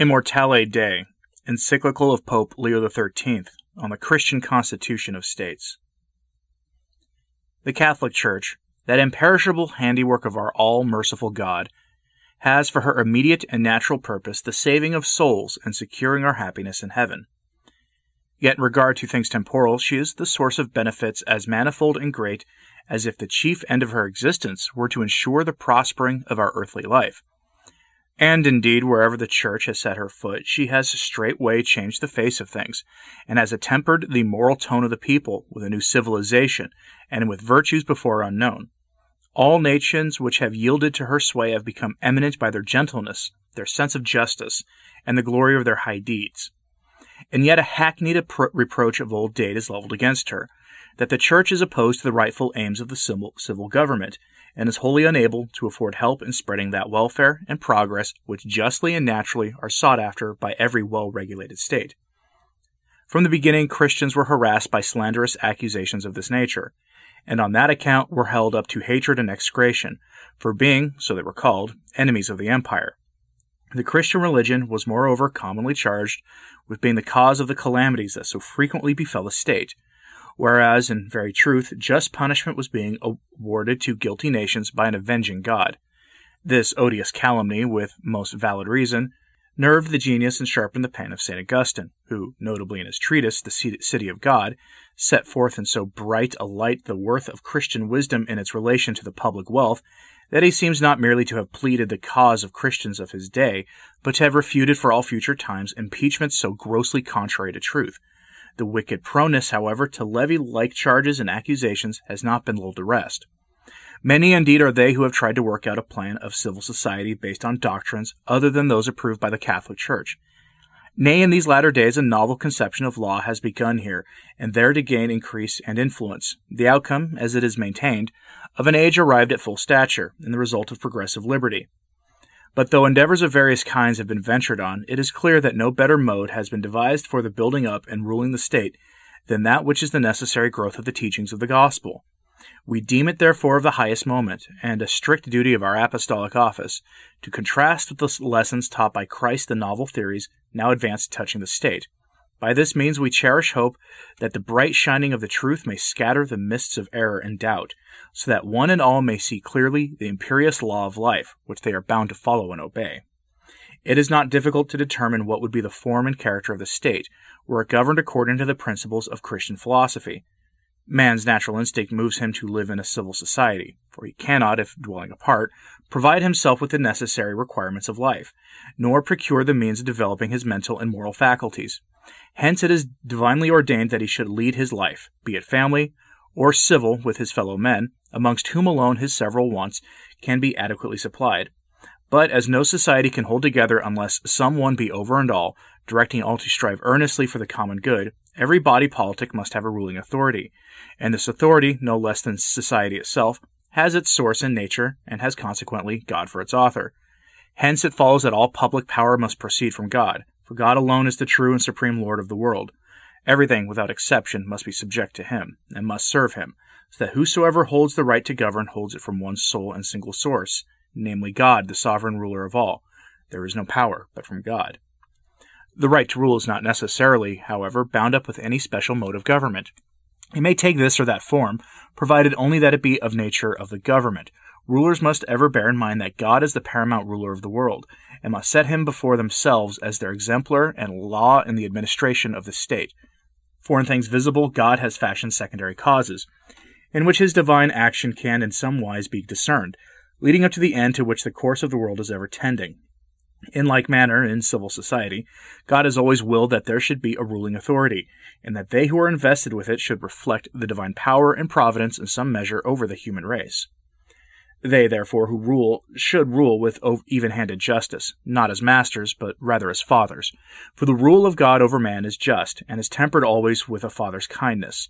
Immortale Dei, encyclical of Pope Leo XIII on the Christian Constitution of States. The Catholic Church, that imperishable handiwork of our all merciful God, has for her immediate and natural purpose the saving of souls and securing our happiness in heaven. Yet in regard to things temporal, she is the source of benefits as manifold and great as if the chief end of her existence were to ensure the prospering of our earthly life. And indeed, wherever the Church has set her foot, she has straightway changed the face of things, and has attempered the moral tone of the people with a new civilization, and with virtues before unknown. All nations which have yielded to her sway have become eminent by their gentleness, their sense of justice, and the glory of their high deeds. And yet a hackneyed reproach of old date is leveled against her, that the Church is opposed to the rightful aims of the civil government, and is wholly unable to afford help in spreading that welfare and progress which justly and naturally are sought after by every well regulated state. From the beginning, Christians were harassed by slanderous accusations of this nature, and on that account were held up to hatred and execration, for being, so they were called, enemies of the empire. The Christian religion was moreover commonly charged with being the cause of the calamities that so frequently befell the state, whereas, in very truth, just punishment was being awarded to guilty nations by an avenging God. This odious calumny, with most valid reason, nerved the genius and sharpened the pen of St. Augustine, who, notably in his treatise, The City of God, set forth in so bright a light the worth of Christian wisdom in its relation to the public wealth, that he seems not merely to have pleaded the cause of Christians of his day, but to have refuted for all future times impeachments so grossly contrary to truth, the wicked proneness, however, to levy like charges and accusations has not been lulled to rest. Many indeed are they who have tried to work out a plan of civil society based on doctrines other than those approved by the Catholic Church. Nay, in these latter days, a novel conception of law has begun here and there to gain increase and influence, the outcome, as it is maintained, of an age arrived at full stature, and the result of progressive liberty. But though endeavors of various kinds have been ventured on, it is clear that no better mode has been devised for the building up and ruling the state than that which is the necessary growth of the teachings of the gospel. We deem it therefore of the highest moment, and a strict duty of our apostolic office, to contrast with the lessons taught by Christ the novel theories now advanced touching the state, by this means we cherish hope that the bright shining of the truth may scatter the mists of error and doubt, so that one and all may see clearly the imperious law of life, which they are bound to follow and obey. It is not difficult to determine what would be the form and character of the state, were it governed according to the principles of Christian philosophy. Man's natural instinct moves him to live in a civil society, for he cannot, if dwelling apart, provide himself with the necessary requirements of life, nor procure the means of developing his mental and moral faculties. Hence it is divinely ordained that he should lead his life, be it family or civil with his fellow men, amongst whom alone his several wants can be adequately supplied. But as no society can hold together unless some one be over and all, directing all to strive earnestly for the common good, every body politic must have a ruling authority, and this authority, no less than society itself, has its source in nature and has consequently God for its author. Hence it follows that all public power must proceed from God, for God alone is the true and supreme Lord of the world. Everything, without exception, must be subject to him, and must serve him, so that whosoever holds the right to govern holds it from one sole and single source, namely God, the sovereign ruler of all. There is no power but from God. The right to rule is not necessarily, however, bound up with any special mode of government. It may take this or that form, provided only that it be of nature of the government, Rulers must ever bear in mind that God is the paramount ruler of the world, and must set him before themselves as their exemplar and law in the administration of the state. For in things visible, God has fashioned secondary causes, in which his divine action can in some wise be discerned, leading up to the end to which the course of the world is ever tending. In like manner, in civil society, God has always willed that there should be a ruling authority, and that they who are invested with it should reflect the divine power and providence in some measure over the human race. They, therefore, who rule should rule with even handed justice, not as masters, but rather as fathers. For the rule of God over man is just, and is tempered always with a father's kindness.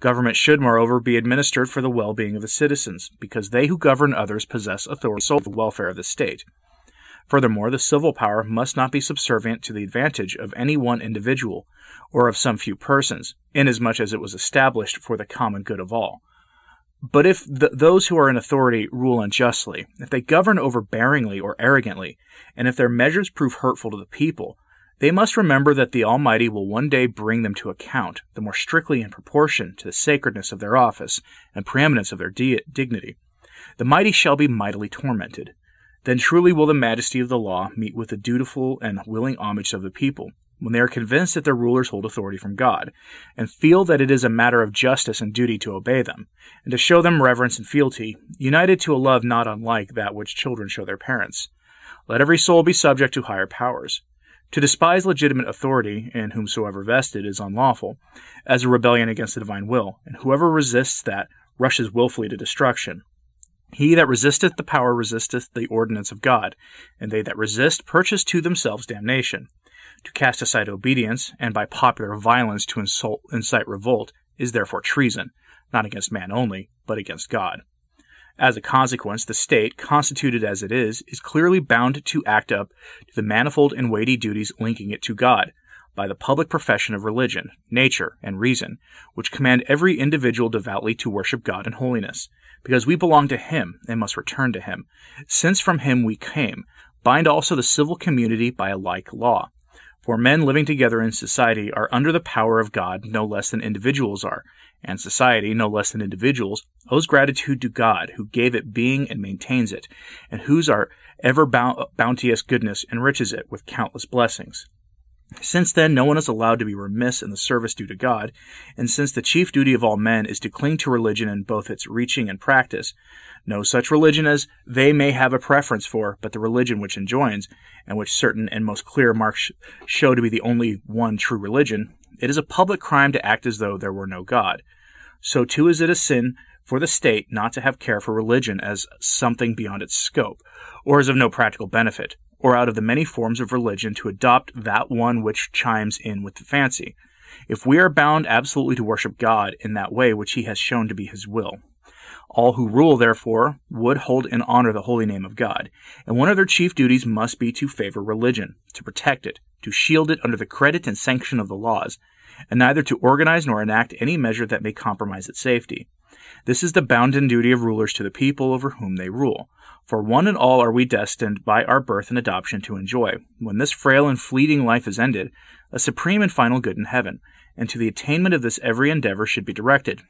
Government should, moreover, be administered for the well being of the citizens, because they who govern others possess authority over the welfare of the state. Furthermore, the civil power must not be subservient to the advantage of any one individual, or of some few persons, inasmuch as it was established for the common good of all. But if th- those who are in authority rule unjustly, if they govern overbearingly or arrogantly, and if their measures prove hurtful to the people, they must remember that the Almighty will one day bring them to account, the more strictly in proportion to the sacredness of their office and preeminence of their de- dignity. The mighty shall be mightily tormented. Then truly will the majesty of the law meet with the dutiful and willing homage of the people, when they are convinced that their rulers hold authority from God, and feel that it is a matter of justice and duty to obey them, and to show them reverence and fealty, united to a love not unlike that which children show their parents. Let every soul be subject to higher powers. To despise legitimate authority, in whomsoever vested, is unlawful, as a rebellion against the divine will, and whoever resists that rushes wilfully to destruction. He that resisteth the power resisteth the ordinance of God, and they that resist purchase to themselves damnation. To cast aside obedience, and by popular violence to insult, incite revolt, is therefore treason, not against man only, but against God. As a consequence, the state, constituted as it is, is clearly bound to act up to the manifold and weighty duties linking it to God, by the public profession of religion, nature, and reason, which command every individual devoutly to worship God in holiness, because we belong to Him and must return to Him. Since from Him we came, bind also the civil community by a like law. For men living together in society are under the power of God no less than individuals are, and society, no less than individuals, owes gratitude to God, who gave it being and maintains it, and whose ever bounteous goodness enriches it with countless blessings. Since then, no one is allowed to be remiss in the service due to God, and since the chief duty of all men is to cling to religion in both its reaching and practice, no such religion as they may have a preference for, but the religion which enjoins, and which certain and most clear marks show to be the only one true religion, it is a public crime to act as though there were no God. So too is it a sin for the state not to have care for religion as something beyond its scope, or as of no practical benefit, or out of the many forms of religion to adopt that one which chimes in with the fancy, if we are bound absolutely to worship God in that way which he has shown to be his will. All who rule, therefore, would hold in honor the holy name of God, and one of their chief duties must be to favor religion, to protect it, to shield it under the credit and sanction of the laws, and neither to organize nor enact any measure that may compromise its safety. This is the bounden duty of rulers to the people over whom they rule. For one and all are we destined by our birth and adoption to enjoy, when this frail and fleeting life is ended, a supreme and final good in heaven, and to the attainment of this every endeavor should be directed.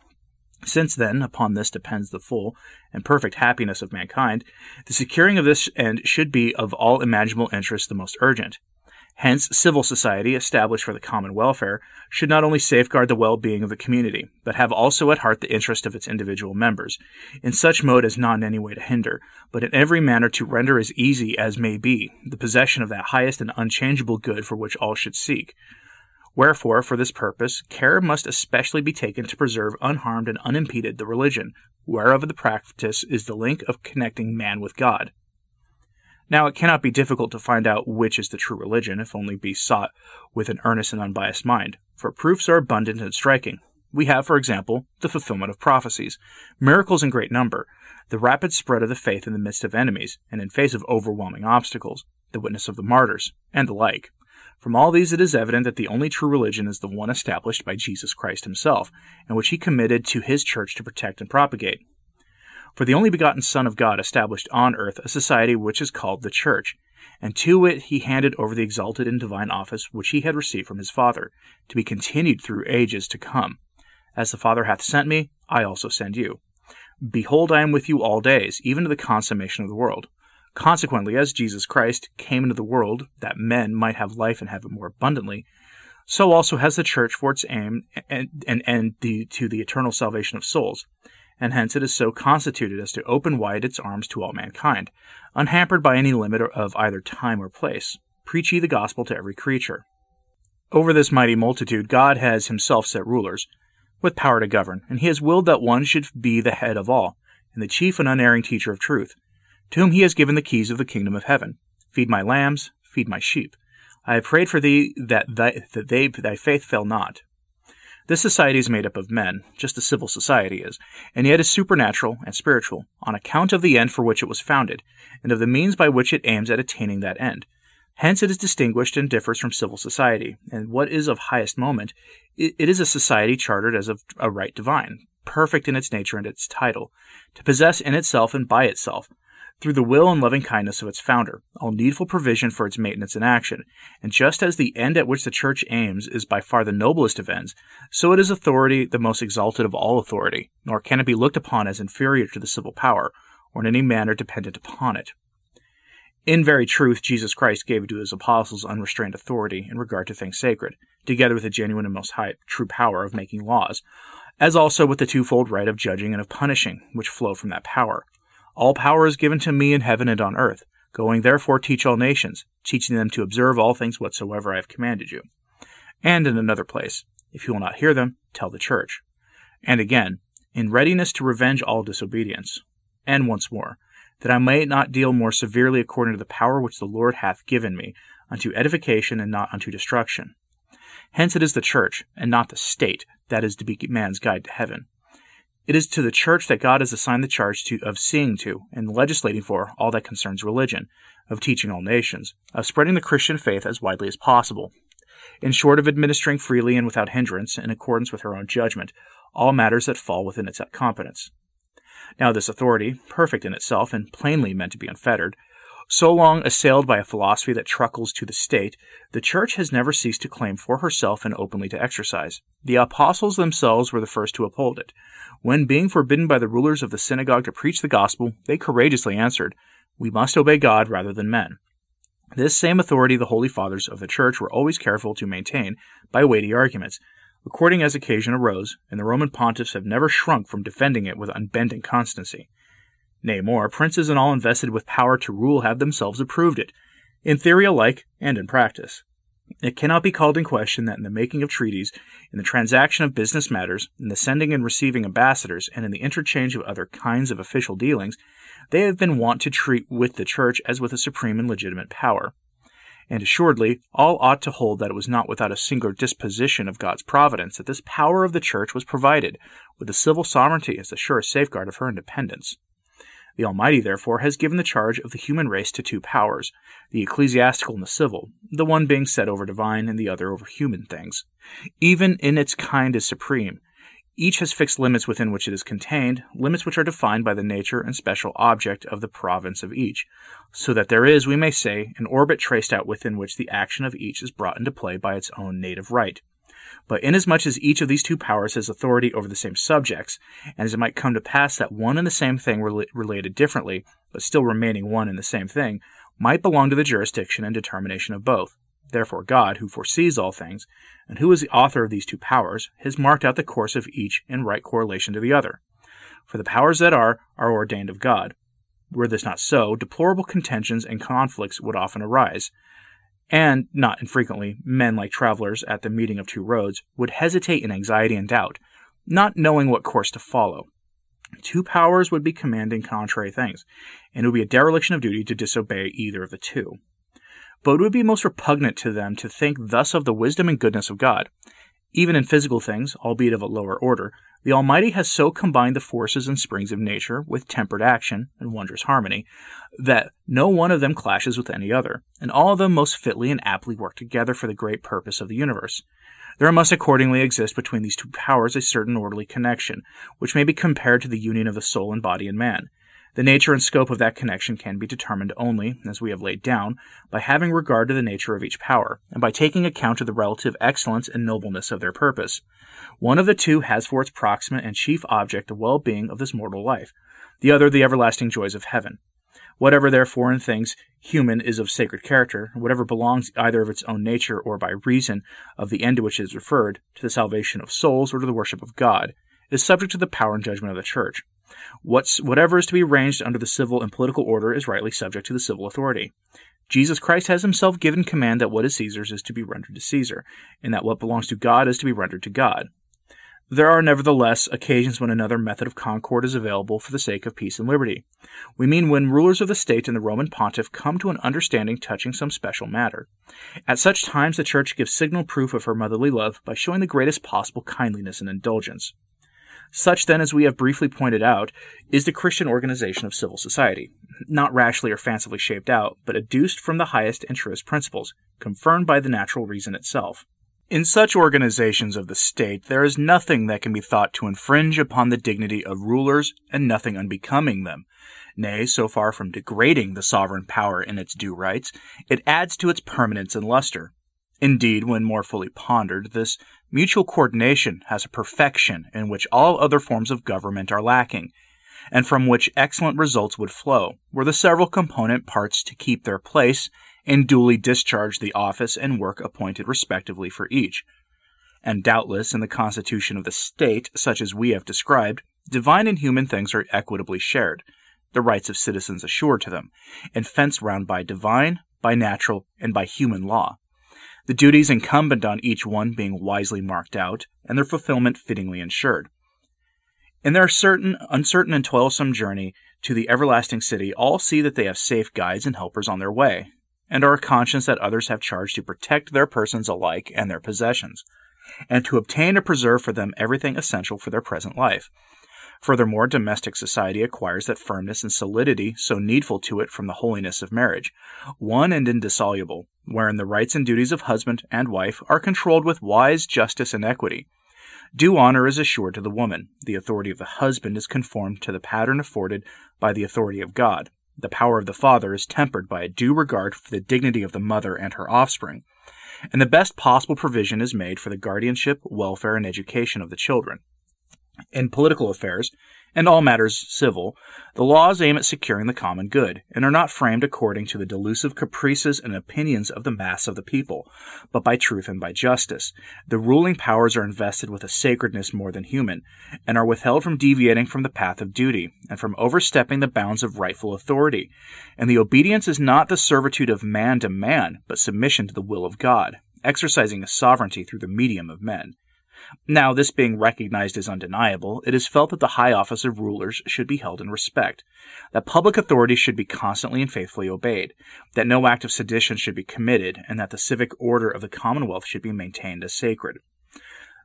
Since then, upon this depends the full and perfect happiness of mankind, the securing of this end should be of all imaginable interest the most urgent. Hence, civil society, established for the common welfare, should not only safeguard the well being of the community, but have also at heart the interest of its individual members, in such mode as not in any way to hinder, but in every manner to render as easy as may be the possession of that highest and unchangeable good for which all should seek. Wherefore, for this purpose, care must especially be taken to preserve unharmed and unimpeded the religion, whereof the practice is the link of connecting man with God. Now, it cannot be difficult to find out which is the true religion if only be sought with an earnest and unbiased mind, for proofs are abundant and striking. We have, for example, the fulfillment of prophecies, miracles in great number, the rapid spread of the faith in the midst of enemies and in face of overwhelming obstacles, the witness of the martyrs, and the like. From all these it is evident that the only true religion is the one established by Jesus Christ himself, and which he committed to his church to protect and propagate. For the only begotten Son of God established on earth a society which is called the Church, and to it he handed over the exalted and divine office which he had received from his Father, to be continued through ages to come. As the Father hath sent me, I also send you. Behold, I am with you all days, even to the consummation of the world. Consequently, as Jesus Christ came into the world that men might have life and have it more abundantly, so also has the Church for its aim and, and, and the, to the eternal salvation of souls and hence it is so constituted as to open wide its arms to all mankind, unhampered by any limit of either time or place. Preach ye the gospel to every creature. Over this mighty multitude God has himself set rulers, with power to govern, and he has willed that one should be the head of all, and the chief and unerring teacher of truth, to whom he has given the keys of the kingdom of heaven. Feed my lambs, feed my sheep. I have prayed for thee that, thy, that they, thy faith fail not. This society is made up of men, just as civil society is, and yet is supernatural and spiritual, on account of the end for which it was founded, and of the means by which it aims at attaining that end. Hence it is distinguished and differs from civil society, and what is of highest moment, it is a society chartered as of a right divine, perfect in its nature and its title, to possess in itself and by itself, through the will and loving kindness of its founder, all needful provision for its maintenance and action. And just as the end at which the Church aims is by far the noblest of ends, so it is authority the most exalted of all authority, nor can it be looked upon as inferior to the civil power, or in any manner dependent upon it. In very truth, Jesus Christ gave to his apostles unrestrained authority in regard to things sacred, together with the genuine and most high true power of making laws, as also with the twofold right of judging and of punishing, which flow from that power. All power is given to me in heaven and on earth. Going therefore teach all nations, teaching them to observe all things whatsoever I have commanded you. And in another place, if you will not hear them, tell the church. And again, in readiness to revenge all disobedience. And once more, that I may not deal more severely according to the power which the Lord hath given me, unto edification and not unto destruction. Hence it is the church, and not the state, that is to be man's guide to heaven. It is to the church that God has assigned the charge to, of seeing to and legislating for all that concerns religion, of teaching all nations, of spreading the Christian faith as widely as possible. In short, of administering freely and without hindrance, in accordance with her own judgment, all matters that fall within its competence. Now, this authority, perfect in itself and plainly meant to be unfettered, so long assailed by a philosophy that truckles to the state, the Church has never ceased to claim for herself and openly to exercise. The apostles themselves were the first to uphold it. When being forbidden by the rulers of the synagogue to preach the gospel, they courageously answered, We must obey God rather than men. This same authority the holy fathers of the Church were always careful to maintain by weighty arguments, according as occasion arose, and the Roman pontiffs have never shrunk from defending it with unbending constancy. Nay, more, princes and all invested with power to rule have themselves approved it, in theory alike and in practice. It cannot be called in question that in the making of treaties, in the transaction of business matters, in the sending and receiving ambassadors, and in the interchange of other kinds of official dealings, they have been wont to treat with the Church as with a supreme and legitimate power and assuredly all ought to hold that it was not without a singular disposition of God's providence that this power of the Church was provided with the civil sovereignty as the surest safeguard of her independence. The Almighty, therefore, has given the charge of the human race to two powers, the ecclesiastical and the civil, the one being set over divine and the other over human things. Even in its kind is supreme, each has fixed limits within which it is contained, limits which are defined by the nature and special object of the province of each, so that there is, we may say, an orbit traced out within which the action of each is brought into play by its own native right. But inasmuch as each of these two powers has authority over the same subjects, and as it might come to pass that one and the same thing rel- related differently, but still remaining one and the same thing, might belong to the jurisdiction and determination of both, Therefore, God, who foresees all things, and who is the author of these two powers, has marked out the course of each in right correlation to the other. For the powers that are, are ordained of God. Were this not so, deplorable contentions and conflicts would often arise, and, not infrequently, men like travelers at the meeting of two roads would hesitate in anxiety and doubt, not knowing what course to follow. Two powers would be commanding contrary things, and it would be a dereliction of duty to disobey either of the two but it would be most repugnant to them to think thus of the wisdom and goodness of God. Even in physical things, albeit of a lower order, the Almighty has so combined the forces and springs of nature with tempered action and wondrous harmony that no one of them clashes with any other, and all of them most fitly and aptly work together for the great purpose of the universe. There must accordingly exist between these two powers a certain orderly connection, which may be compared to the union of the soul and body in man. The nature and scope of that connection can be determined only, as we have laid down, by having regard to the nature of each power, and by taking account of the relative excellence and nobleness of their purpose. One of the two has for its proximate and chief object the well being of this mortal life, the other the everlasting joys of heaven. Whatever therefore in things human is of sacred character, whatever belongs either of its own nature or by reason of the end to which it is referred, to the salvation of souls or to the worship of God, is subject to the power and judgment of the Church. What's, whatever is to be arranged under the civil and political order is rightly subject to the civil authority. Jesus Christ has himself given command that what is Caesar's is to be rendered to Caesar, and that what belongs to God is to be rendered to God. There are nevertheless occasions when another method of concord is available for the sake of peace and liberty. We mean when rulers of the state and the Roman pontiff come to an understanding touching some special matter. At such times the Church gives signal proof of her motherly love by showing the greatest possible kindliness and indulgence. Such, then, as we have briefly pointed out, is the Christian organization of civil society, not rashly or fancifully shaped out, but adduced from the highest and truest principles, confirmed by the natural reason itself. In such organizations of the state, there is nothing that can be thought to infringe upon the dignity of rulers, and nothing unbecoming them. Nay, so far from degrading the sovereign power in its due rights, it adds to its permanence and luster. Indeed, when more fully pondered, this mutual coordination has a perfection in which all other forms of government are lacking, and from which excellent results would flow, were the several component parts to keep their place and duly discharge the office and work appointed respectively for each. And doubtless, in the constitution of the state, such as we have described, divine and human things are equitably shared, the rights of citizens assured to them, and fenced round by divine, by natural, and by human law the duties incumbent on each one being wisely marked out, and their fulfillment fittingly ensured. In their certain, uncertain, and toilsome journey to the everlasting city, all see that they have safe guides and helpers on their way, and are conscious that others have charge to protect their persons alike and their possessions, and to obtain and preserve for them everything essential for their present life. Furthermore, domestic society acquires that firmness and solidity so needful to it from the holiness of marriage, one and indissoluble, wherein the rights and duties of husband and wife are controlled with wise justice and equity. Due honor is assured to the woman. The authority of the husband is conformed to the pattern afforded by the authority of God. The power of the father is tempered by a due regard for the dignity of the mother and her offspring. And the best possible provision is made for the guardianship, welfare, and education of the children. In political affairs, and all matters civil, the laws aim at securing the common good, and are not framed according to the delusive caprices and opinions of the mass of the people, but by truth and by justice. The ruling powers are invested with a sacredness more than human, and are withheld from deviating from the path of duty, and from overstepping the bounds of rightful authority. And the obedience is not the servitude of man to man, but submission to the will of God, exercising a sovereignty through the medium of men. Now, this being recognized as undeniable, it is felt that the high office of rulers should be held in respect, that public authority should be constantly and faithfully obeyed, that no act of sedition should be committed, and that the civic order of the commonwealth should be maintained as sacred.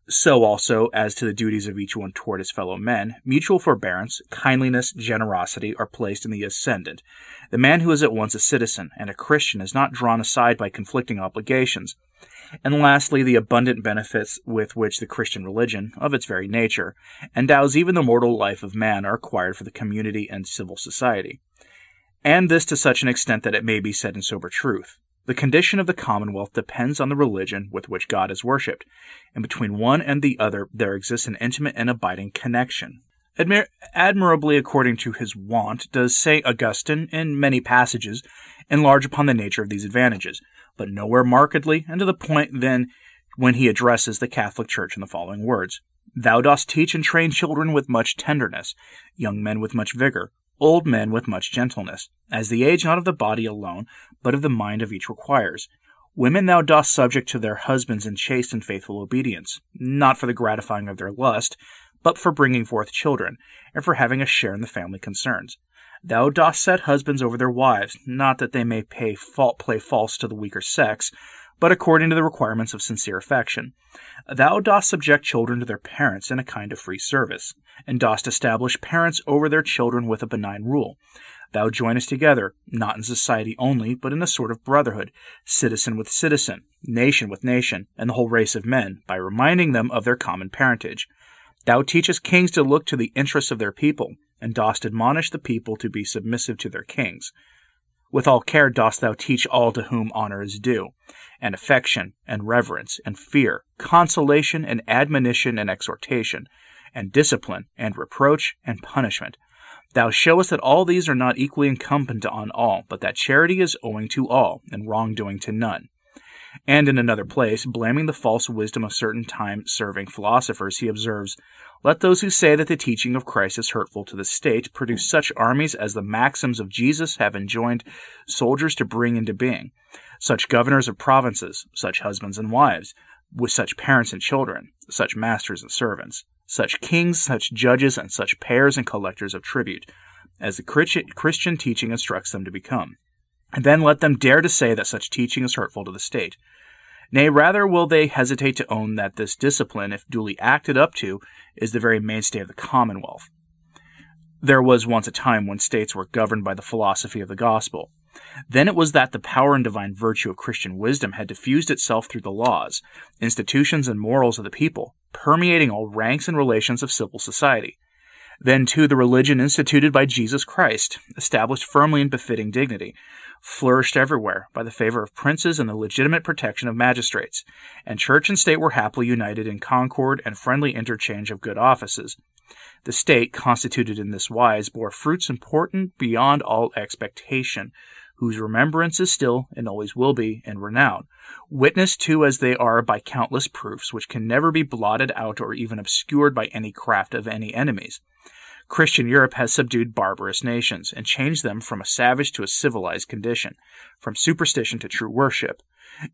So also, as to the duties of each one toward his fellow men, mutual forbearance, kindliness, generosity are placed in the ascendant. The man who is at once a citizen and a Christian is not drawn aside by conflicting obligations, and lastly, the abundant benefits with which the Christian religion, of its very nature, endows even the mortal life of man are acquired for the community and civil society. And this to such an extent that it may be said in sober truth. The condition of the commonwealth depends on the religion with which God is worshipped, and between one and the other there exists an intimate and abiding connection. Admir- admirably according to his wont does St. Augustine, in many passages, enlarge upon the nature of these advantages, but nowhere markedly, and to the point then when he addresses the Catholic Church in the following words Thou dost teach and train children with much tenderness, young men with much vigor, old men with much gentleness, as the age not of the body alone, but of the mind of each requires. Women thou dost subject to their husbands in chaste and faithful obedience, not for the gratifying of their lust, but for bringing forth children, and for having a share in the family concerns. Thou dost set husbands over their wives, not that they may pay fault, play false to the weaker sex, but according to the requirements of sincere affection. Thou dost subject children to their parents in a kind of free service, and dost establish parents over their children with a benign rule. Thou joinest together, not in society only, but in a sort of brotherhood, citizen with citizen, nation with nation, and the whole race of men, by reminding them of their common parentage. Thou teachest kings to look to the interests of their people, and dost admonish the people to be submissive to their kings. With all care dost thou teach all to whom honor is due, and affection, and reverence, and fear, consolation, and admonition, and exhortation, and discipline, and reproach, and punishment. Thou showest that all these are not equally incumbent on all, but that charity is owing to all, and wrongdoing to none. And in another place, blaming the false wisdom of certain time serving philosophers, he observes, Let those who say that the teaching of Christ is hurtful to the state produce such armies as the maxims of Jesus have enjoined soldiers to bring into being, such governors of provinces, such husbands and wives, with such parents and children, such masters and servants, such kings, such judges, and such payers and collectors of tribute, as the Christian teaching instructs them to become and then let them dare to say that such teaching is hurtful to the state. Nay, rather will they hesitate to own that this discipline, if duly acted up to, is the very mainstay of the commonwealth. There was once a time when states were governed by the philosophy of the gospel. Then it was that the power and divine virtue of Christian wisdom had diffused itself through the laws, institutions, and morals of the people, permeating all ranks and relations of civil society. Then, too, the religion instituted by Jesus Christ, established firmly in befitting dignity, flourished everywhere by the favor of princes and the legitimate protection of magistrates, and church and state were happily united in concord and friendly interchange of good offices. The state, constituted in this wise, bore fruits important beyond all expectation, whose remembrance is still, and always will be, in renown, witnessed to as they are by countless proofs which can never be blotted out or even obscured by any craft of any enemies. Christian Europe has subdued barbarous nations and changed them from a savage to a civilized condition, from superstition to true worship.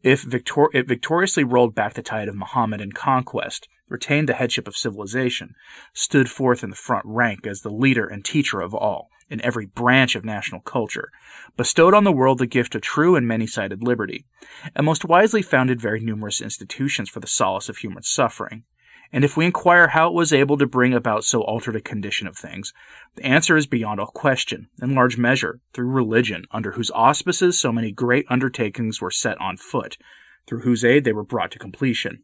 If victor- it victoriously rolled back the tide of Mohammedan conquest, retained the headship of civilization, stood forth in the front rank as the leader and teacher of all, in every branch of national culture, bestowed on the world the gift of true and many sided liberty, and most wisely founded very numerous institutions for the solace of human suffering, and if we inquire how it was able to bring about so altered a condition of things, the answer is beyond all question, in large measure, through religion, under whose auspices so many great undertakings were set on foot, through whose aid they were brought to completion.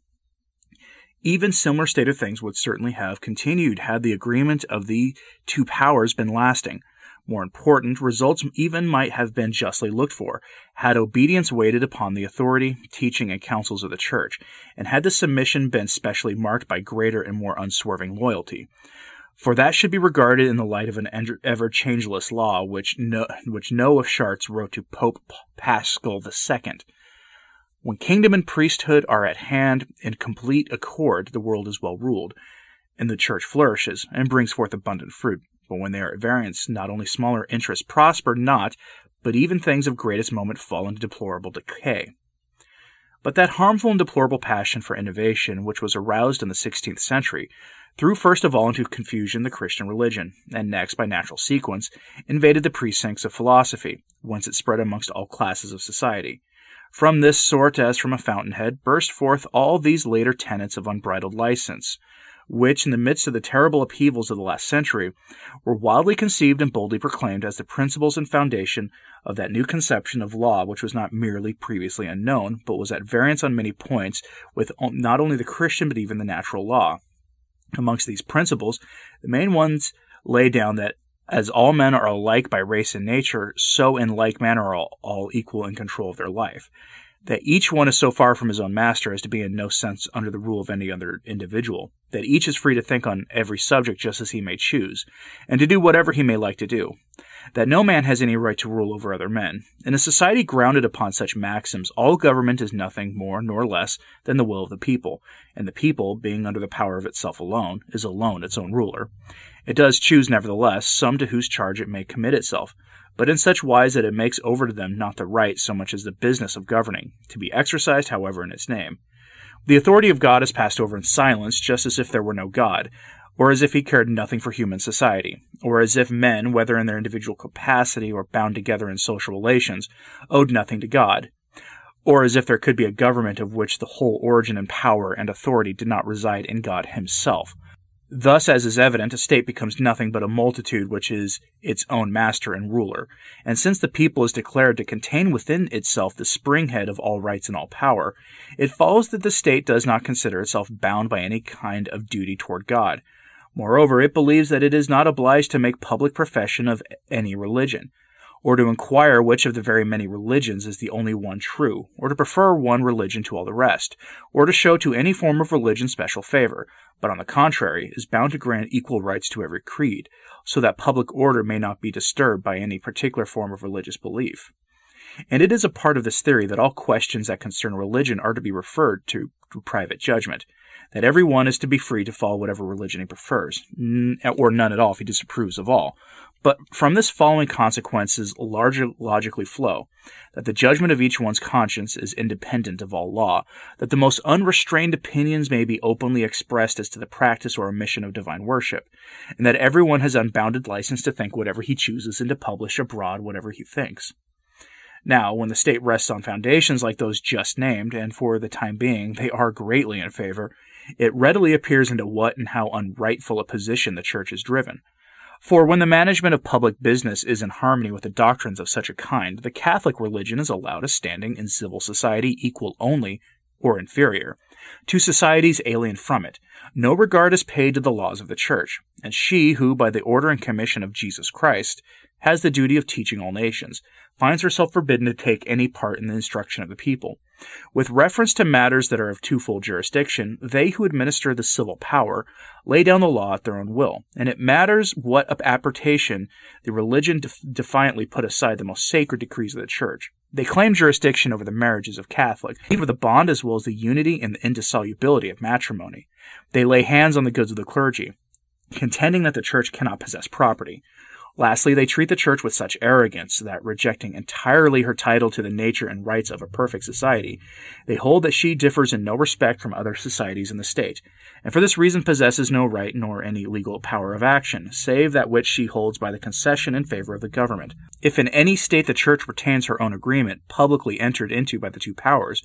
Even similar state of things would certainly have continued had the agreement of the two powers been lasting, more important, results even might have been justly looked for, had obedience waited upon the authority, teaching, and counsels of the Church, and had the submission been specially marked by greater and more unswerving loyalty. For that should be regarded in the light of an ever changeless law, which no, which Ivo of Chartres wrote to Pope Paschal II. When kingdom and priesthood are at hand in complete accord, the world is well ruled, and the church flourishes and brings forth abundant fruit. But when they are at variance, not only smaller interests prosper not, but even things of greatest moment fall into deplorable decay. But that harmful and deplorable passion for innovation which was aroused in the sixteenth century threw first of all into confusion the Christian religion, and next, by natural sequence, invaded the precincts of philosophy, whence it spread amongst all classes of society. From this sort, as from a fountainhead, burst forth all these later tenets of unbridled license, which, in the midst of the terrible upheavals of the last century, were wildly conceived and boldly proclaimed as the principles and foundation of that new conception of law which was not merely previously unknown, but was at variance on many points with not only the Christian but even the natural law. Amongst these principles, the main ones lay down that as all men are alike by race and nature, so in like manner are all, equal in control of their life that each one is so far from his own master as to be in no sense under the rule of any other individual, that each is free to think on every subject just as he may choose, and to do whatever he may like to do, that no man has any right to rule over other men. In a society grounded upon such maxims, all government is nothing more nor less than the will of the people, and the people, being under the power of itself alone, is alone its own ruler. It does choose, nevertheless, some to whose charge it may commit itself, but in such wise that it makes over to them not the right so much as the business of governing, to be exercised, however, in its name. The authority of God is passed over in silence, just as if there were no God, or as if he cared nothing for human society, or as if men, whether in their individual capacity or bound together in social relations, owed nothing to God, or as if there could be a government of which the whole origin and power and authority did not reside in God himself, Thus, as is evident, a state becomes nothing but a multitude which is its own master and ruler. And since the people is declared to contain within itself the springhead of all rights and all power, it follows that the state does not consider itself bound by any kind of duty toward God. Moreover, it believes that it is not obliged to make public profession of any religion, or to inquire which of the very many religions is the only one true, or to prefer one religion to all the rest, or to show to any form of religion special favor, but on the contrary is bound to grant equal rights to every creed, so that public order may not be disturbed by any particular form of religious belief. And it is a part of this theory that all questions that concern religion are to be referred to, private judgment, that every one is to be free to follow whatever religion he prefers, or none at all if he disapproves of all, but from this following consequences largely logically flow that the judgment of each one's conscience is independent of all law, that the most unrestrained opinions may be openly expressed as to the practice or omission of divine worship, and that everyone has unbounded license to think whatever he chooses and to publish abroad whatever he thinks. Now, when the state rests on foundations like those just named, and for the time being they are greatly in favor, it readily appears into what and how unrightful a position the church is driven. For when the management of public business is in harmony with the doctrines of such a kind, the Catholic religion is allowed a standing in civil society equal only, or inferior, to societies alien from it. No regard is paid to the laws of the Church, and she who, by the order and commission of Jesus Christ, has the duty of teaching all nations, finds herself forbidden to take any part in the instruction of the people. With reference to matters that are of twofold jurisdiction, they who administer the civil power lay down the law at their own will, and it matters what apportation the religion def- defiantly put aside the most sacred decrees of the Church. They claim jurisdiction over the marriages of Catholics, over the bond as well as the unity and the indissolubility of matrimony. They lay hands on the goods of the clergy, contending that the Church cannot possess property. Lastly, they treat the church with such arrogance that, rejecting entirely her title to the nature and rights of a perfect society, they hold that she differs in no respect from other societies in the state, and for this reason possesses no right nor any legal power of action, save that which she holds by the concession in favor of the government. If in any state the church retains her own agreement, publicly entered into by the two powers,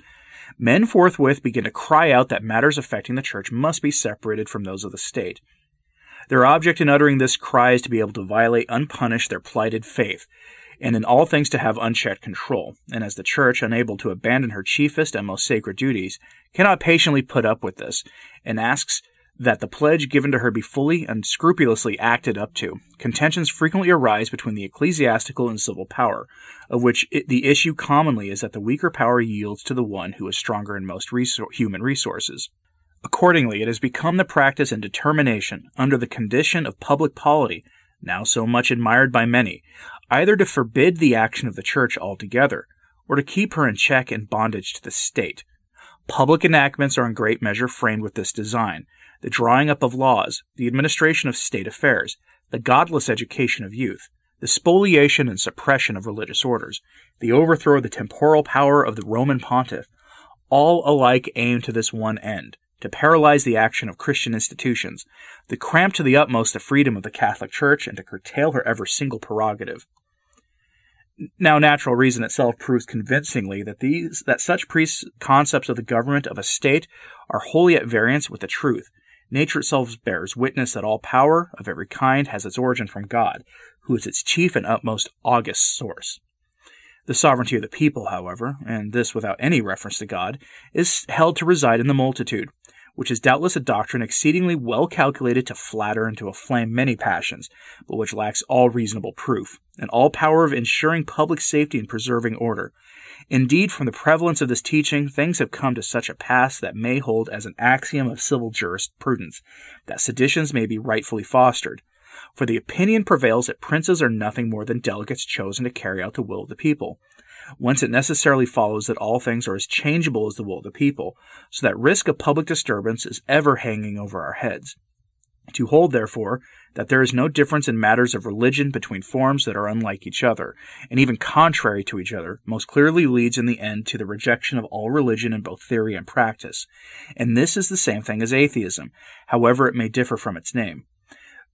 men forthwith begin to cry out that matters affecting the church must be separated from those of the state. Their object in uttering this cry is to be able to violate unpunished their plighted faith, and in all things to have unchecked control. And as the Church, unable to abandon her chiefest and most sacred duties, cannot patiently put up with this, and asks that the pledge given to her be fully and scrupulously acted up to. Contentions frequently arise between the ecclesiastical and civil power, of which it, the issue commonly is that the weaker power yields to the one who is stronger in most resor- human resources. Accordingly, it has become the practice and determination, under the condition of public polity, now so much admired by many, either to forbid the action of the Church altogether, or to keep her in check and bondage to the state. Public enactments are in great measure framed with this design the drawing up of laws, the administration of state affairs, the godless education of youth, the spoliation and suppression of religious orders, the overthrow of the temporal power of the Roman pontiff, all alike aim to this one end to paralyze the action of Christian institutions, to cramp to the utmost the freedom of the Catholic Church, and to curtail her ever single prerogative. Now, natural reason itself proves convincingly that these that such pre- concepts of the government of a state are wholly at variance with the truth. Nature itself bears witness that all power of every kind has its origin from God, who is its chief and utmost august source. The sovereignty of the people, however, and this without any reference to God, is held to reside in the multitude, which is doubtless a doctrine exceedingly well calculated to flatter and to inflame many passions, but which lacks all reasonable proof, and all power of ensuring public safety and preserving order. Indeed, from the prevalence of this teaching, things have come to such a pass that may hold as an axiom of civil jurisprudence that seditions may be rightfully fostered. For the opinion prevails that princes are nothing more than delegates chosen to carry out the will of the people whence it necessarily follows that all things are as changeable as the will of the people, so that risk of public disturbance is ever hanging over our heads. To hold, therefore, that there is no difference in matters of religion between forms that are unlike each other, and even contrary to each other, most clearly leads in the end to the rejection of all religion in both theory and practice. And this is the same thing as atheism, however it may differ from its name.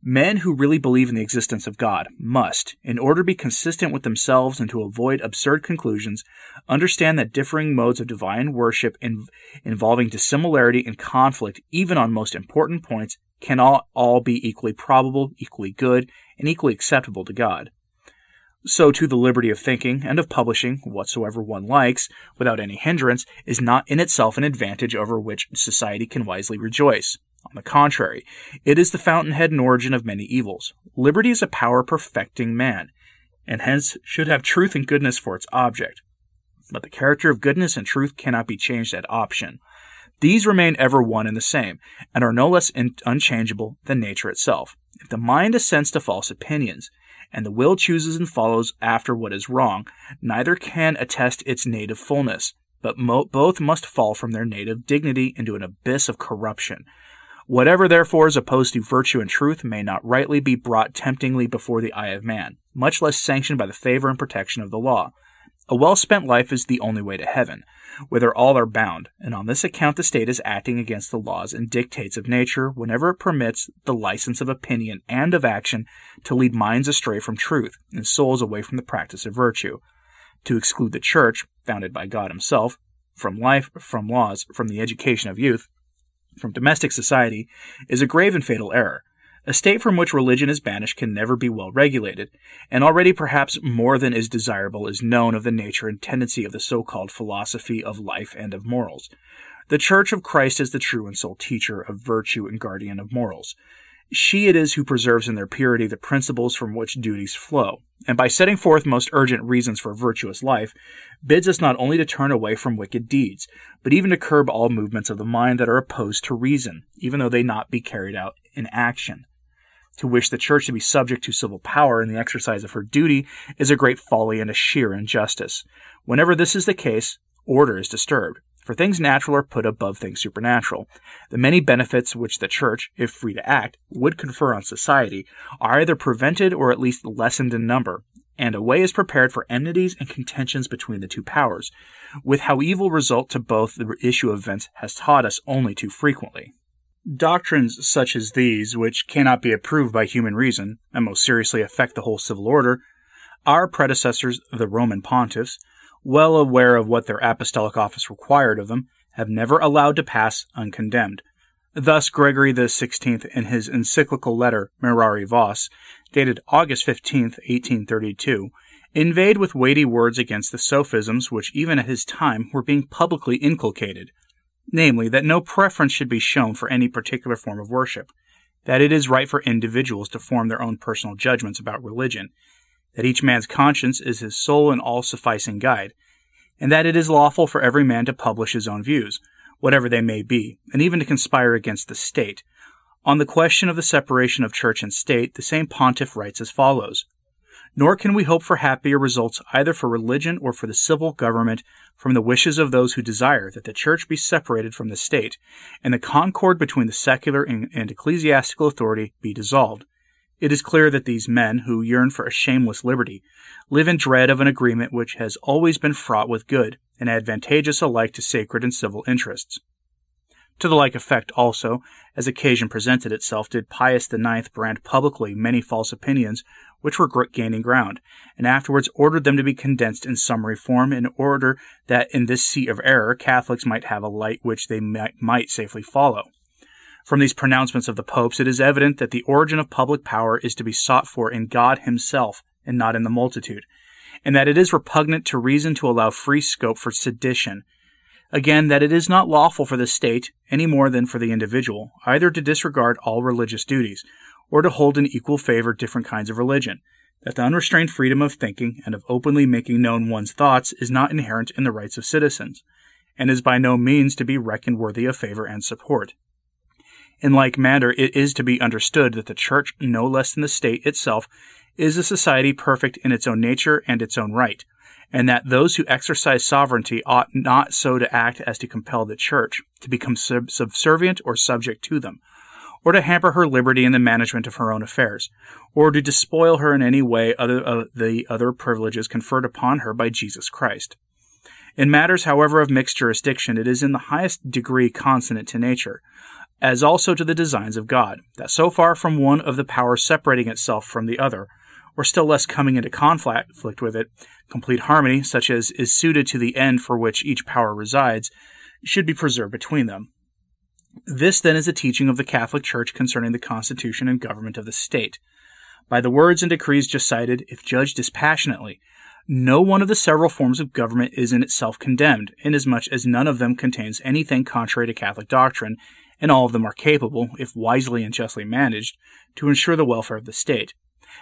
Men who really believe in the existence of God must, in order to be consistent with themselves and to avoid absurd conclusions, understand that differing modes of divine worship in, involving dissimilarity and conflict, even on most important points, cannot all be equally probable, equally good, and equally acceptable to God. So, too, the liberty of thinking and of publishing whatsoever one likes, without any hindrance, is not in itself an advantage over which society can wisely rejoice. On the contrary, it is the fountainhead and origin of many evils. Liberty is a power perfecting man, and hence should have truth and goodness for its object. But the character of goodness and truth cannot be changed at option. These remain ever one and the same, and are no less in- unchangeable than nature itself. If the mind assents to false opinions, and the will chooses and follows after what is wrong, neither can attest its native fullness, but mo- both must fall from their native dignity into an abyss of corruption, Whatever therefore is opposed to virtue and truth may not rightly be brought temptingly before the eye of man, much less sanctioned by the favor and protection of the law. A well spent life is the only way to heaven, whither all are bound, and on this account the state is acting against the laws and dictates of nature whenever it permits the license of opinion and of action to lead minds astray from truth and souls away from the practice of virtue. To exclude the church, founded by God Himself, from life, from laws, from the education of youth, from domestic society is a grave and fatal error. A state from which religion is banished can never be well regulated, and already perhaps more than is desirable is known of the nature and tendency of the so called philosophy of life and of morals. The Church of Christ is the true and sole teacher of virtue and guardian of morals. She it is who preserves in their purity the principles from which duties flow, and by setting forth most urgent reasons for a virtuous life, bids us not only to turn away from wicked deeds, but even to curb all movements of the mind that are opposed to reason, even though they not be carried out in action. To wish the church to be subject to civil power in the exercise of her duty is a great folly and a sheer injustice. Whenever this is the case, order is disturbed, for things natural are put above things supernatural. The many benefits which the Church, if free to act, would confer on society are either prevented or at least lessened in number, and a way is prepared for enmities and contentions between the two powers, with how evil result to both the issue of events has taught us only too frequently. Doctrines such as these, which cannot be approved by human reason, and most seriously affect the whole civil order, our predecessors, the Roman pontiffs, well aware of what their apostolic office required of them, have never allowed to pass uncondemned. Thus, Gregory XVI, in his encyclical letter Mirari Vos, dated August 15, 1832, inveighed with weighty words against the sophisms which even at his time were being publicly inculcated, namely, that no preference should be shown for any particular form of worship, that it is right for individuals to form their own personal judgments about religion, that each man's conscience is his sole and all sufficing guide, and that it is lawful for every man to publish his own views, whatever they may be, and even to conspire against the state. On the question of the separation of church and state, the same pontiff writes as follows Nor can we hope for happier results either for religion or for the civil government from the wishes of those who desire that the church be separated from the state, and the concord between the secular and, ecclesiastical authority be dissolved it is clear that these men, who yearn for a shameless liberty, live in dread of an agreement which has always been fraught with good and advantageous alike to sacred and civil interests. To the like effect, also, as occasion presented itself, did Pius IX brand publicly many false opinions which were gaining ground, and afterwards ordered them to be condensed in summary form in order that in this seat of error Catholics might have a light which they might, might safely follow. From these pronouncements of the popes, it is evident that the origin of public power is to be sought for in God himself and not in the multitude, and that it is repugnant to reason to allow free scope for sedition. Again, that it is not lawful for the state, any more than for the individual, either to disregard all religious duties, or to hold in equal favor different kinds of religion, that the unrestrained freedom of thinking and of openly making known one's thoughts is not inherent in the rights of citizens, and is by no means to be reckoned worthy of favor and support. In like manner, it is to be understood that the Church, no less than the state itself, is a society perfect in its own nature and its own right, and that those who exercise sovereignty ought not so to act as to compel the Church to become sub- subservient or subject to them, or to hamper her liberty in the management of her own affairs, or to despoil her in any way other of the other privileges conferred upon her by Jesus Christ. In matters, however, of mixed jurisdiction, it is in the highest degree consonant to nature, as also to the designs of God, that so far from one of the powers separating itself from the other, or still less coming into conflict with it, complete harmony, such as is suited to the end for which each power resides, should be preserved between them. This then is a teaching of the Catholic Church concerning the constitution and government of the state. By the words and decrees just cited, if judged dispassionately, no one of the several forms of government is in itself condemned, inasmuch as none of them contains anything contrary to Catholic doctrine, and all of them are capable, if wisely and justly managed, to ensure the welfare of the state.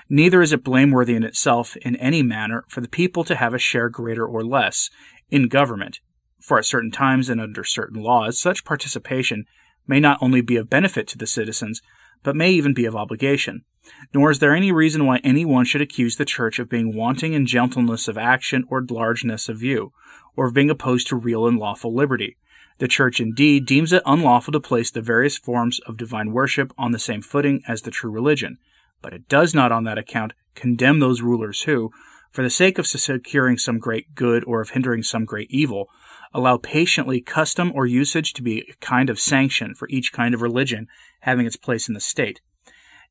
Neither is it blameworthy in itself in any manner for the people to have a share greater or less in government, for at certain times and under certain laws, such participation may not only be of benefit to the citizens, but may even be of obligation. Nor is there any reason why any one should accuse the Church of being wanting in gentleness of action or largeness of view, or of being opposed to real and lawful liberty. The Church indeed deems it unlawful to place the various forms of divine worship on the same footing as the true religion, but it does not on that account condemn those rulers who, for the sake of securing some great good or of hindering some great evil, allow patiently custom or usage to be a kind of sanction for each kind of religion having its place in the state.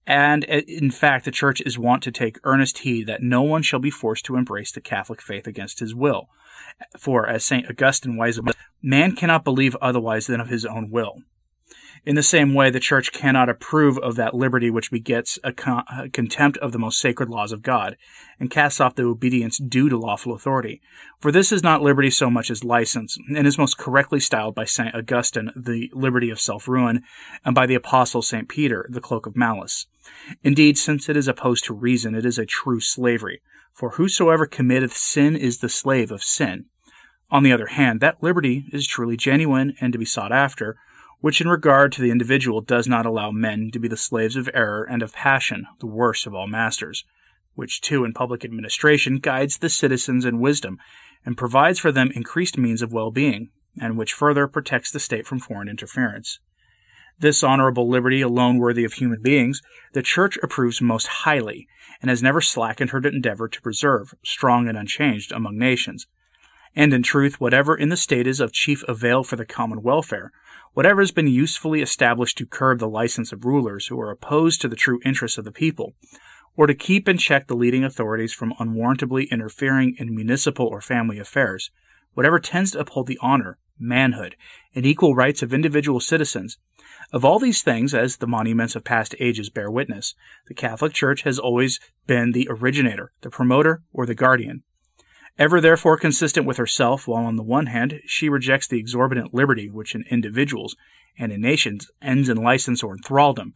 And uh, in fact, the Church is wont to take earnest heed that no one shall be forced to embrace the Catholic faith against his will. For, as St. Augustine wisely man cannot believe otherwise than of his own will. In the same way, the Church cannot approve of that liberty which begets a, con- a, contempt of the most sacred laws of God, and casts off the obedience due to lawful authority. For this is not liberty so much as license, and is most correctly styled by St. Augustine the liberty of self ruin, and by the Apostle St. Peter the cloak of malice. Indeed, since it is opposed to reason, it is a true slavery. For whosoever committeth sin is the slave of sin. On the other hand, that liberty is truly genuine and to be sought after which in regard to the individual does not allow men to be the slaves of error and of passion, the worst of all masters, which too in public administration guides the citizens in wisdom and provides for them increased means of well-being, and which further protects the state from foreign interference. This honorable liberty, alone worthy of human beings, the Church approves most highly, and has never slackened her endeavor to preserve, strong and unchanged, among nations. And in truth, whatever in the state is of chief avail for the common welfare, whatever has been usefully established to curb the license of rulers who are opposed to the true interests of the people, or to keep in check the leading authorities from unwarrantably interfering in municipal or family affairs, whatever tends to uphold the honor, manhood, and equal rights of individual citizens. Of all these things, as the monuments of past ages bear witness, the Catholic Church has always been the originator, the promoter, or the guardian. Ever therefore consistent with herself, while on the one hand she rejects the exorbitant liberty which in individuals and in nations ends in license or in thraldom,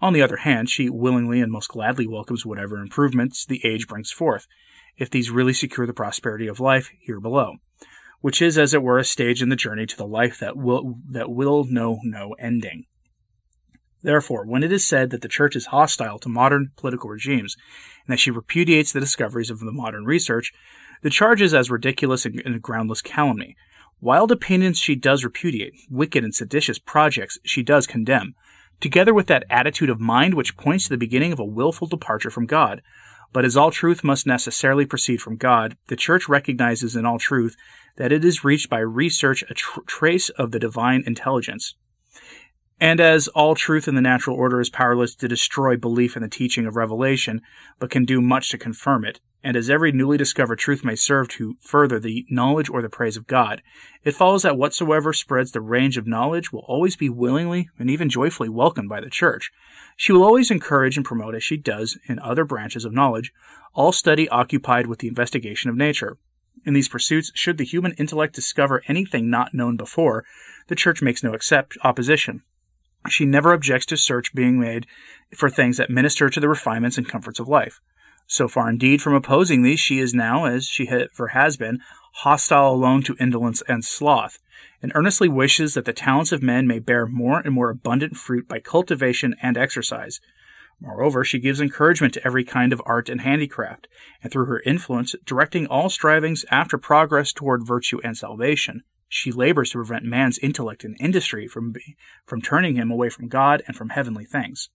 on the other hand she willingly and most gladly welcomes whatever improvements the age brings forth, if these really secure the prosperity of life here below, which is as it were a stage in the journey to the life that will that will know no ending. Therefore, when it is said that the Church is hostile to modern political regimes, and that she repudiates the discoveries of the modern research, the charge is as ridiculous and a groundless calumny. Wild opinions she does repudiate, wicked and seditious projects she does condemn, together with that attitude of mind which points to the beginning of a wilful departure from God. But as all truth must necessarily proceed from God, the Church recognizes in all truth that it is reached by research a tr- trace of the divine intelligence. And as all truth in the natural order is powerless to destroy belief in the teaching of revelation, but can do much to confirm it, and as every newly discovered truth may serve to further the knowledge or the praise of God, it follows that whatsoever spreads the range of knowledge will always be willingly and even joyfully welcomed by the Church. She will always encourage and promote, as she does in other branches of knowledge, all study occupied with the investigation of nature. In these pursuits, should the human intellect discover anything not known before, the Church makes no accept opposition. She never objects to search being made for things that minister to the refinements and comforts of life. So far, indeed, from opposing these, she is now, as she ever has been, hostile alone to indolence and sloth, and earnestly wishes that the talents of men may bear more and more abundant fruit by cultivation and exercise. Moreover, she gives encouragement to every kind of art and handicraft, and through her influence, directing all strivings after progress toward virtue and salvation, she labors to prevent man's intellect and industry from, from turning him away from God and from heavenly things.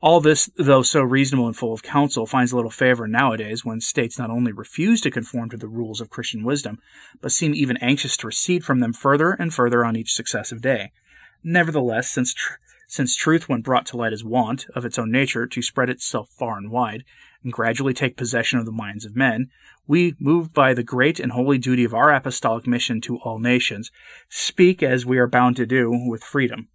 All this, though so reasonable and full of counsel, finds little favor nowadays when states not only refuse to conform to the rules of Christian wisdom, but seem even anxious to recede from them further and further on each successive day. Nevertheless, since tr- since truth, when brought to light, is wont, of its own nature, to spread itself far and wide, and gradually take possession of the minds of men, we, moved by the great and holy duty of our apostolic mission to all nations, speak as we are bound to do, with freedom.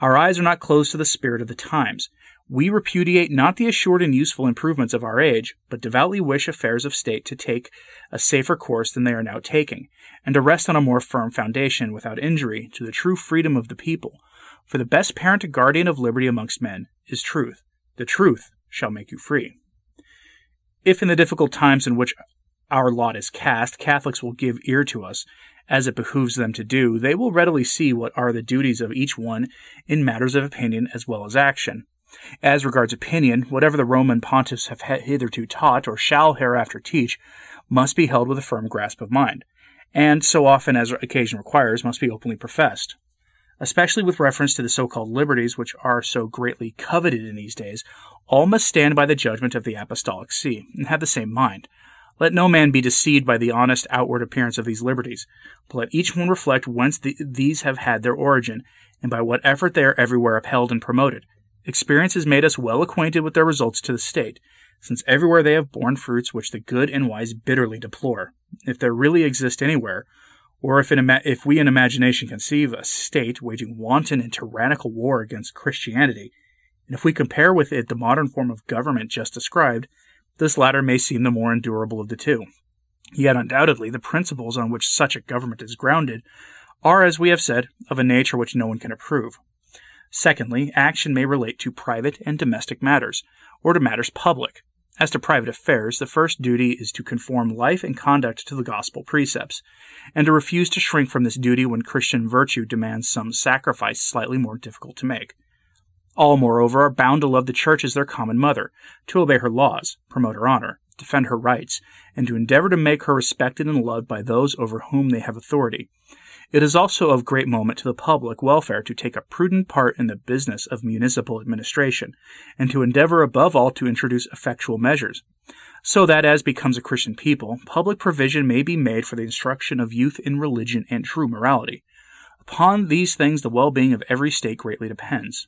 Our eyes are not closed to the spirit of the times. We repudiate not the assured and useful improvements of our age, but devoutly wish affairs of state to take a safer course than they are now taking, and to rest on a more firm foundation without injury to the true freedom of the people. For the best parent and guardian of liberty amongst men is truth. The truth shall make you free. If in the difficult times in which our lot is cast, Catholics will give ear to us, as it behooves them to do, they will readily see what are the duties of each one in matters of opinion as well as action. As regards opinion, whatever the Roman pontiffs have hitherto taught, or shall hereafter teach, must be held with a firm grasp of mind, and, so often as occasion requires, must be openly professed. Especially with reference to the so called liberties which are so greatly coveted in these days, all must stand by the judgment of the Apostolic See, and have the same mind. Let no man be deceived by the honest outward appearance of these liberties, but let each one reflect whence the, these have had their origin, and by what effort they are everywhere upheld and promoted Experience has made us well acquainted with their results to the state, since everywhere they have borne fruits which the good and wise bitterly deplore. If there really exist anywhere, Or if, if we in imagination conceive a state waging wanton and tyrannical war against Christianity, and if we compare with it the modern form of government just described, this latter may seem the more endurable of the two. Yet undoubtedly the principles on which such a government is grounded are, as we have said, of a nature which no one can approve. Secondly, action may relate to private and domestic matters, or to matters public. As to private affairs, the first duty is to conform life and conduct to the gospel precepts, and to refuse to shrink from this duty when Christian virtue demands some sacrifice slightly more difficult to make. All, moreover, are bound to love the Church as their common mother, to obey her laws, promote her honor, defend her rights, and to endeavor to make her respected and loved by those over whom they have authority, it is also of great moment to the public welfare to take a prudent part in the business of municipal administration, and to endeavor above all to introduce effectual measures, so that, as becomes a Christian people, public provision may be made for the instruction of youth in religion and true morality. Upon these things the well being of every state greatly depends.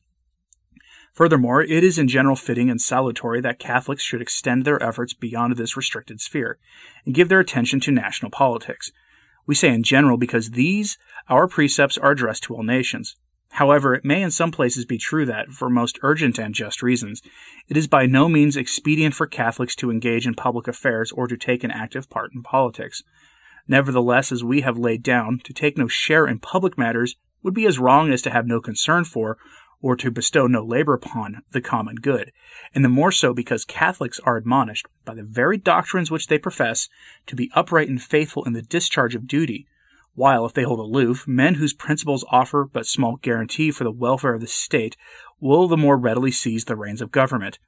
Furthermore, it is in general fitting and salutary that Catholics should extend their efforts beyond this restricted sphere, and give their attention to national politics, we say in general because these, our precepts, are addressed to all nations. However, it may in some places be true that, for most urgent and just reasons, it is by no means expedient for Catholics to engage in public affairs or to take an active part in politics. Nevertheless, as we have laid down, to take no share in public matters would be as wrong as to have no concern for or to bestow no labor upon the common good, and the more so because Catholics are admonished, by the very doctrines which they profess, to be upright and faithful in the discharge of duty, while, if they hold aloof, men whose principles offer but small guarantee for the welfare of the state will the more readily seize the reins of government.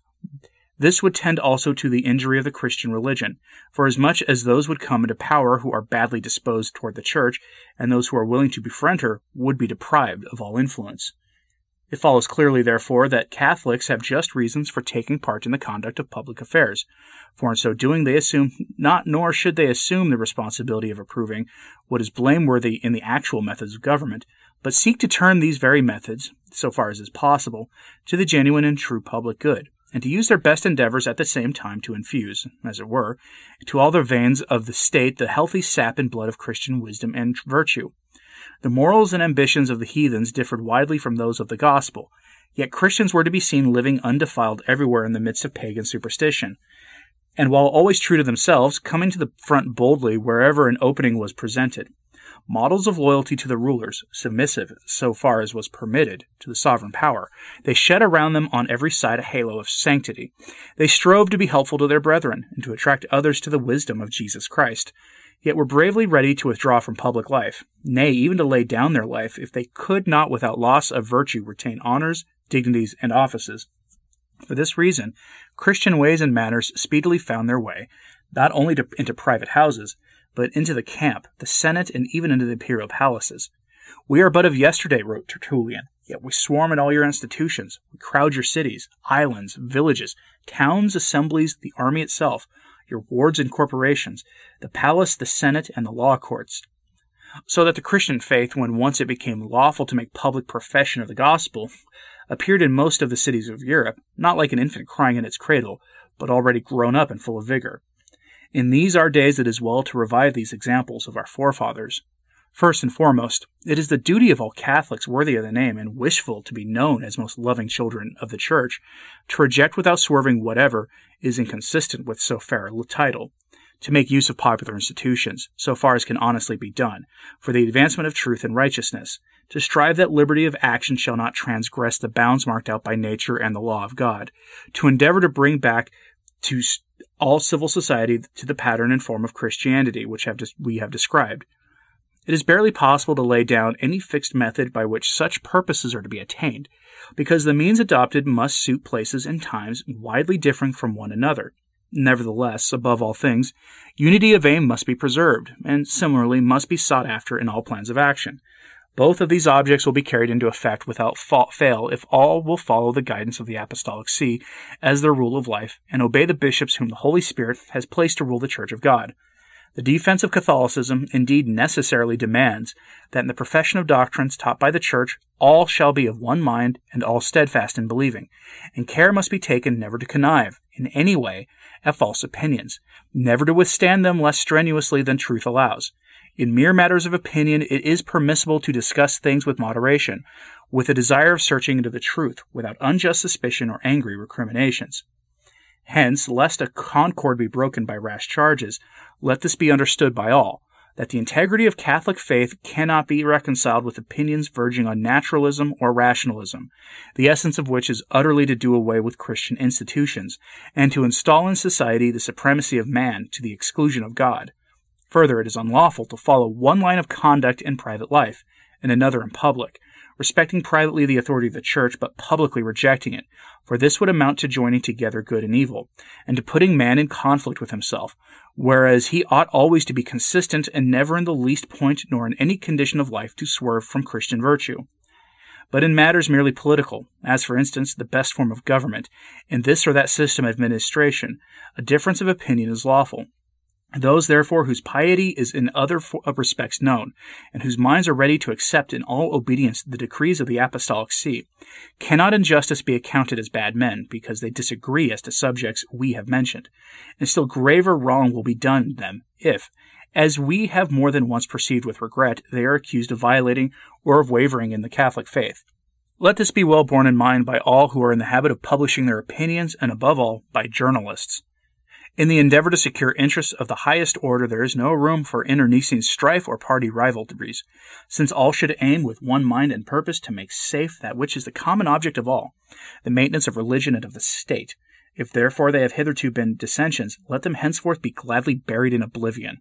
This would tend also to the injury of the Christian religion, for as much as those would come into power who are badly disposed toward the Church, and those who are willing to befriend her would be deprived of all influence. It follows clearly, therefore, that Catholics have just reasons for taking part in the conduct of public affairs, for in so doing they assume not nor should they assume the responsibility of approving what is blameworthy in the actual methods of government, but seek to turn these very methods, so far as is possible, to the genuine and true public good, and to use their best endeavors at the same time to infuse, as it were, to all the veins of the state the healthy sap and blood of Christian wisdom and virtue. The morals and ambitions of the heathens differed widely from those of the gospel, yet Christians were to be seen living undefiled everywhere in the midst of pagan superstition, and while always true to themselves, coming to the front boldly wherever an opening was presented. Models of loyalty to the rulers, submissive, so far as was permitted, to the sovereign power, they shed around them on every side a halo of sanctity. They strove to be helpful to their brethren, and to attract others to the wisdom of Jesus Christ yet were bravely ready to withdraw from public life, nay, even to lay down their life if they could not without loss of virtue retain honors, dignities, and offices. For this reason, Christian ways and manners speedily found their way, not only to, into private houses, but into the camp, the senate, and even into the imperial palaces. We are but of yesterday, wrote Tertullian, yet we swarm in all your institutions. We crowd your cities, islands, villages, towns, assemblies, the army itself, your wards and corporations, the palace, the senate, and the law courts. So that the Christian faith, when once it became lawful to make public profession of the gospel, appeared in most of the cities of Europe, not like an infant crying in its cradle, but already grown up and full of vigor. In these our days it is well to revive these examples of our forefathers, First and foremost, it is the duty of all Catholics worthy of the name and wishful to be known as most loving children of the Church to reject without swerving whatever is inconsistent with so fair a title, to make use of popular institutions, so far as can honestly be done, for the advancement of truth and righteousness, to strive that liberty of action shall not transgress the bounds marked out by nature and the law of God, to endeavor to bring back to all civil society to the pattern and form of Christianity which have we have described, it is barely possible to lay down any fixed method by which such purposes are to be attained, because the means adopted must suit places and times widely differing from one another. Nevertheless, above all things, unity of aim must be preserved, and similarly must be sought after in all plans of action. Both of these objects will be carried into effect without fail if all will follow the guidance of the Apostolic See as their rule of life and obey the bishops whom the Holy Spirit has placed to rule the Church of God. The defense of Catholicism indeed necessarily demands that in the profession of doctrines taught by the Church all shall be of one mind and all steadfast in believing, and care must be taken never to connive, in any way, at false opinions, never to withstand them less strenuously than truth allows. In mere matters of opinion, it is permissible to discuss things with moderation, with a desire of searching into the truth, without unjust suspicion or angry recriminations. Hence, lest a concord be broken by rash charges, let this be understood by all, that the integrity of Catholic faith cannot be reconciled with opinions verging on naturalism or rationalism, the essence of which is utterly to do away with Christian institutions, and to install in society the supremacy of man to the exclusion of God. Further, it is unlawful to follow one line of conduct in private life, and another in public, respecting privately the authority of the Church, but publicly rejecting it, for this would amount to joining together good and evil, and to putting man in conflict with himself, whereas he ought always to be consistent and never in the least point nor in any condition of life to swerve from Christian virtue. But in matters merely political, as for instance the best form of government, in this or that system of administration, a difference of opinion is lawful, those, therefore, whose piety is in other respects known, and whose minds are ready to accept in all obedience the decrees of the Apostolic See, cannot in justice be accounted as bad men, because they disagree as to subjects we have mentioned. And still graver wrong will be done them if, as we have more than once perceived with regret, they are accused of violating or of wavering in the Catholic faith. Let this be well borne in mind by all who are in the habit of publishing their opinions, and above all, by journalists. In the endeavor to secure interests of the highest order, there is no room for internecine strife or party rivalries, since all should aim with one mind and purpose to make safe that which is the common object of all, the maintenance of religion and of the state. If therefore they have hitherto been dissensions, let them henceforth be gladly buried in oblivion.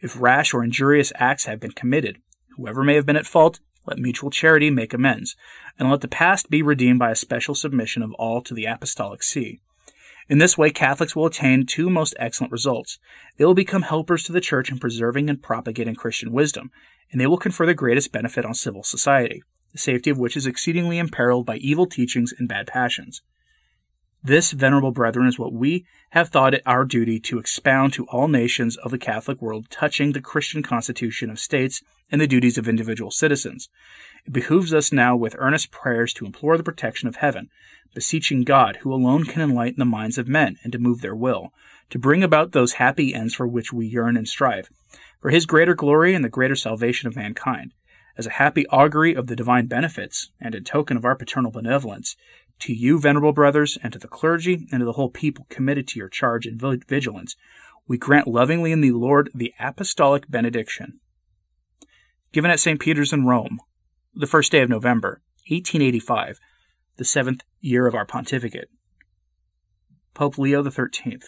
If rash or injurious acts have been committed, whoever may have been at fault, let mutual charity make amends, and let the past be redeemed by a special submission of all to the apostolic see. In this way, Catholics will attain two most excellent results. They will become helpers to the Church in preserving and propagating Christian wisdom, and they will confer the greatest benefit on civil society, the safety of which is exceedingly imperiled by evil teachings and bad passions. This, venerable brethren, is what we have thought it our duty to expound to all nations of the Catholic world touching the Christian constitution of states and the duties of individual citizens. It behooves us now with earnest prayers to implore the protection of heaven, beseeching God, who alone can enlighten the minds of men and to move their will, to bring about those happy ends for which we yearn and strive, for his greater glory and the greater salvation of mankind. As a happy augury of the divine benefits, and in token of our paternal benevolence, to you, venerable brothers, and to the clergy, and to the whole people committed to your charge and vigilance, we grant lovingly in the Lord the apostolic benediction. Given at St. Peter's in Rome, the first day of November, 1885, the seventh year of our pontificate. Pope Leo XIII.